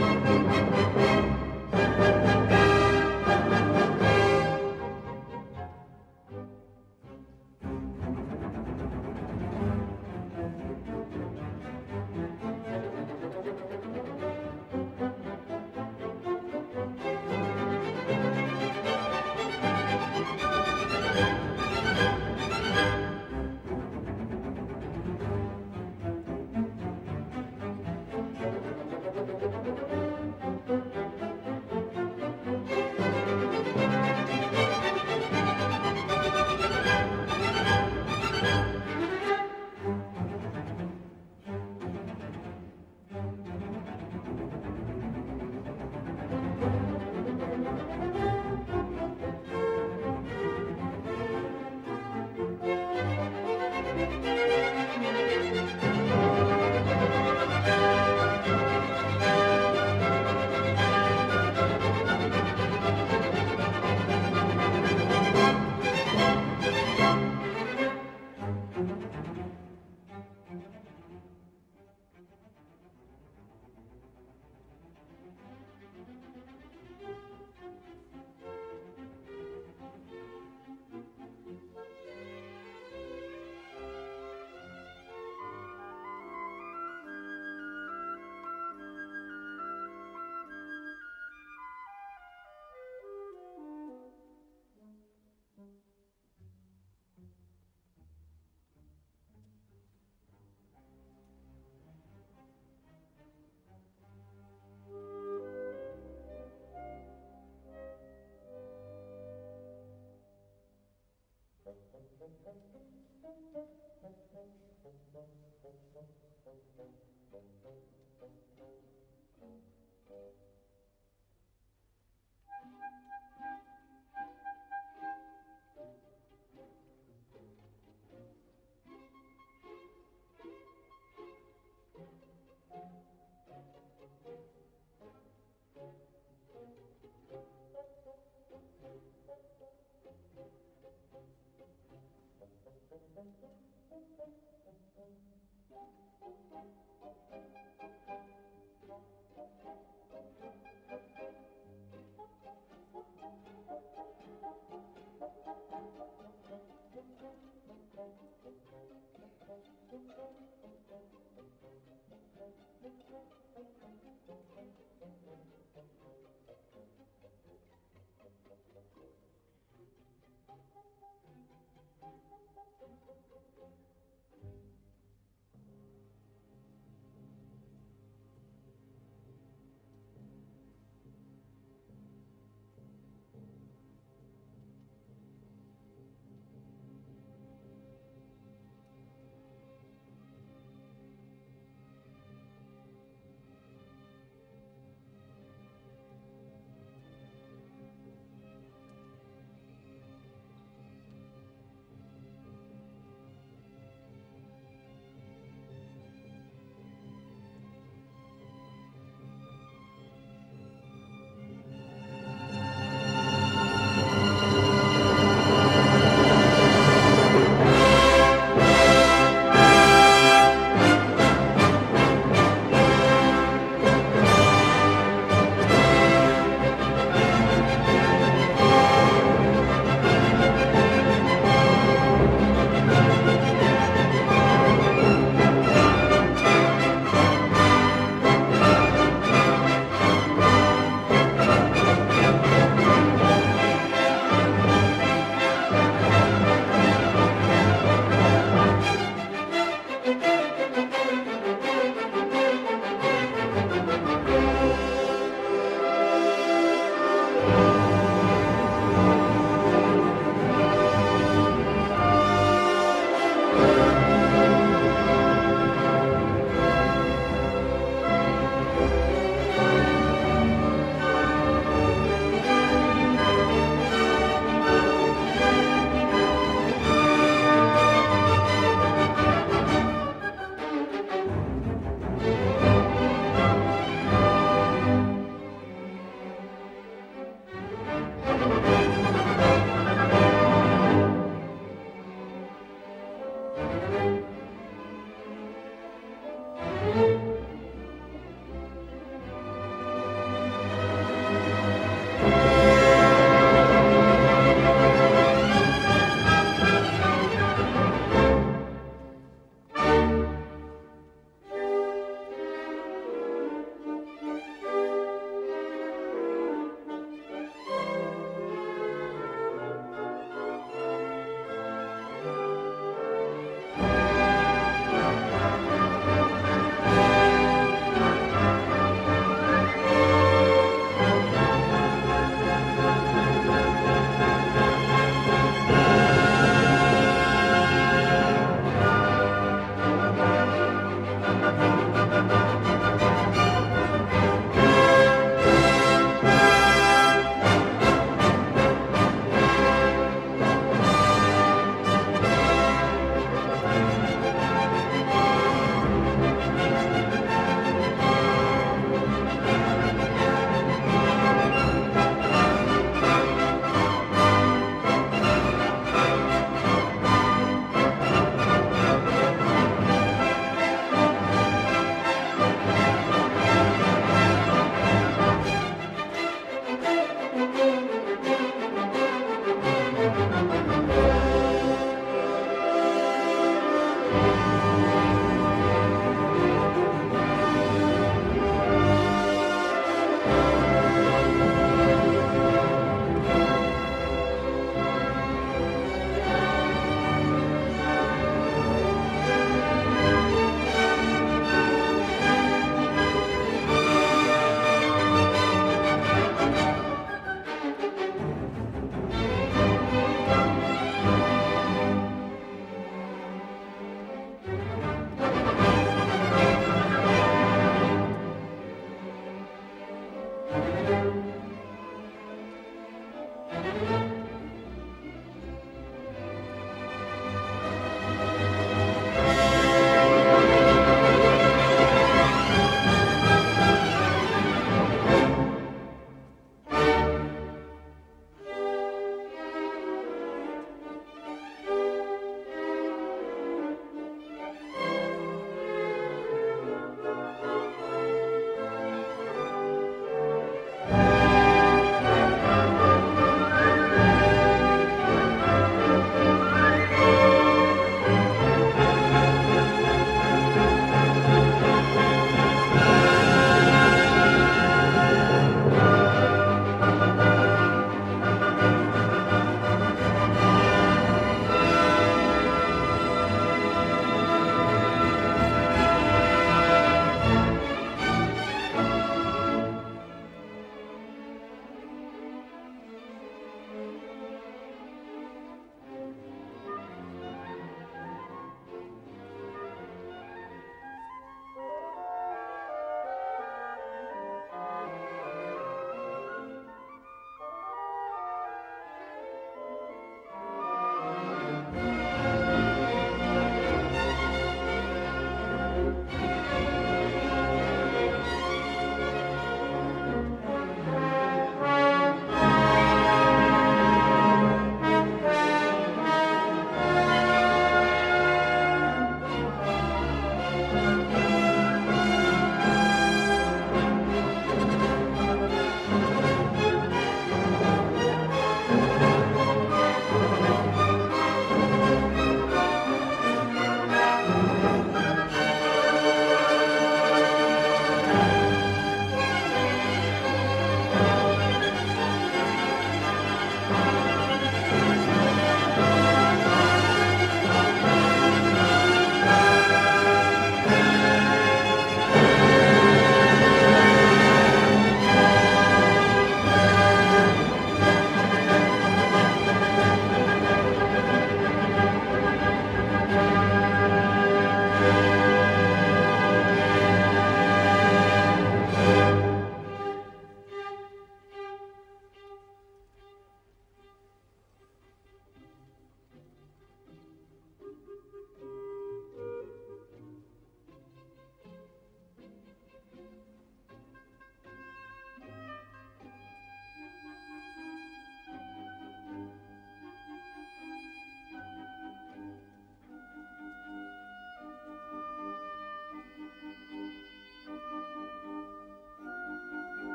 Thank you. Thank you. Thank you.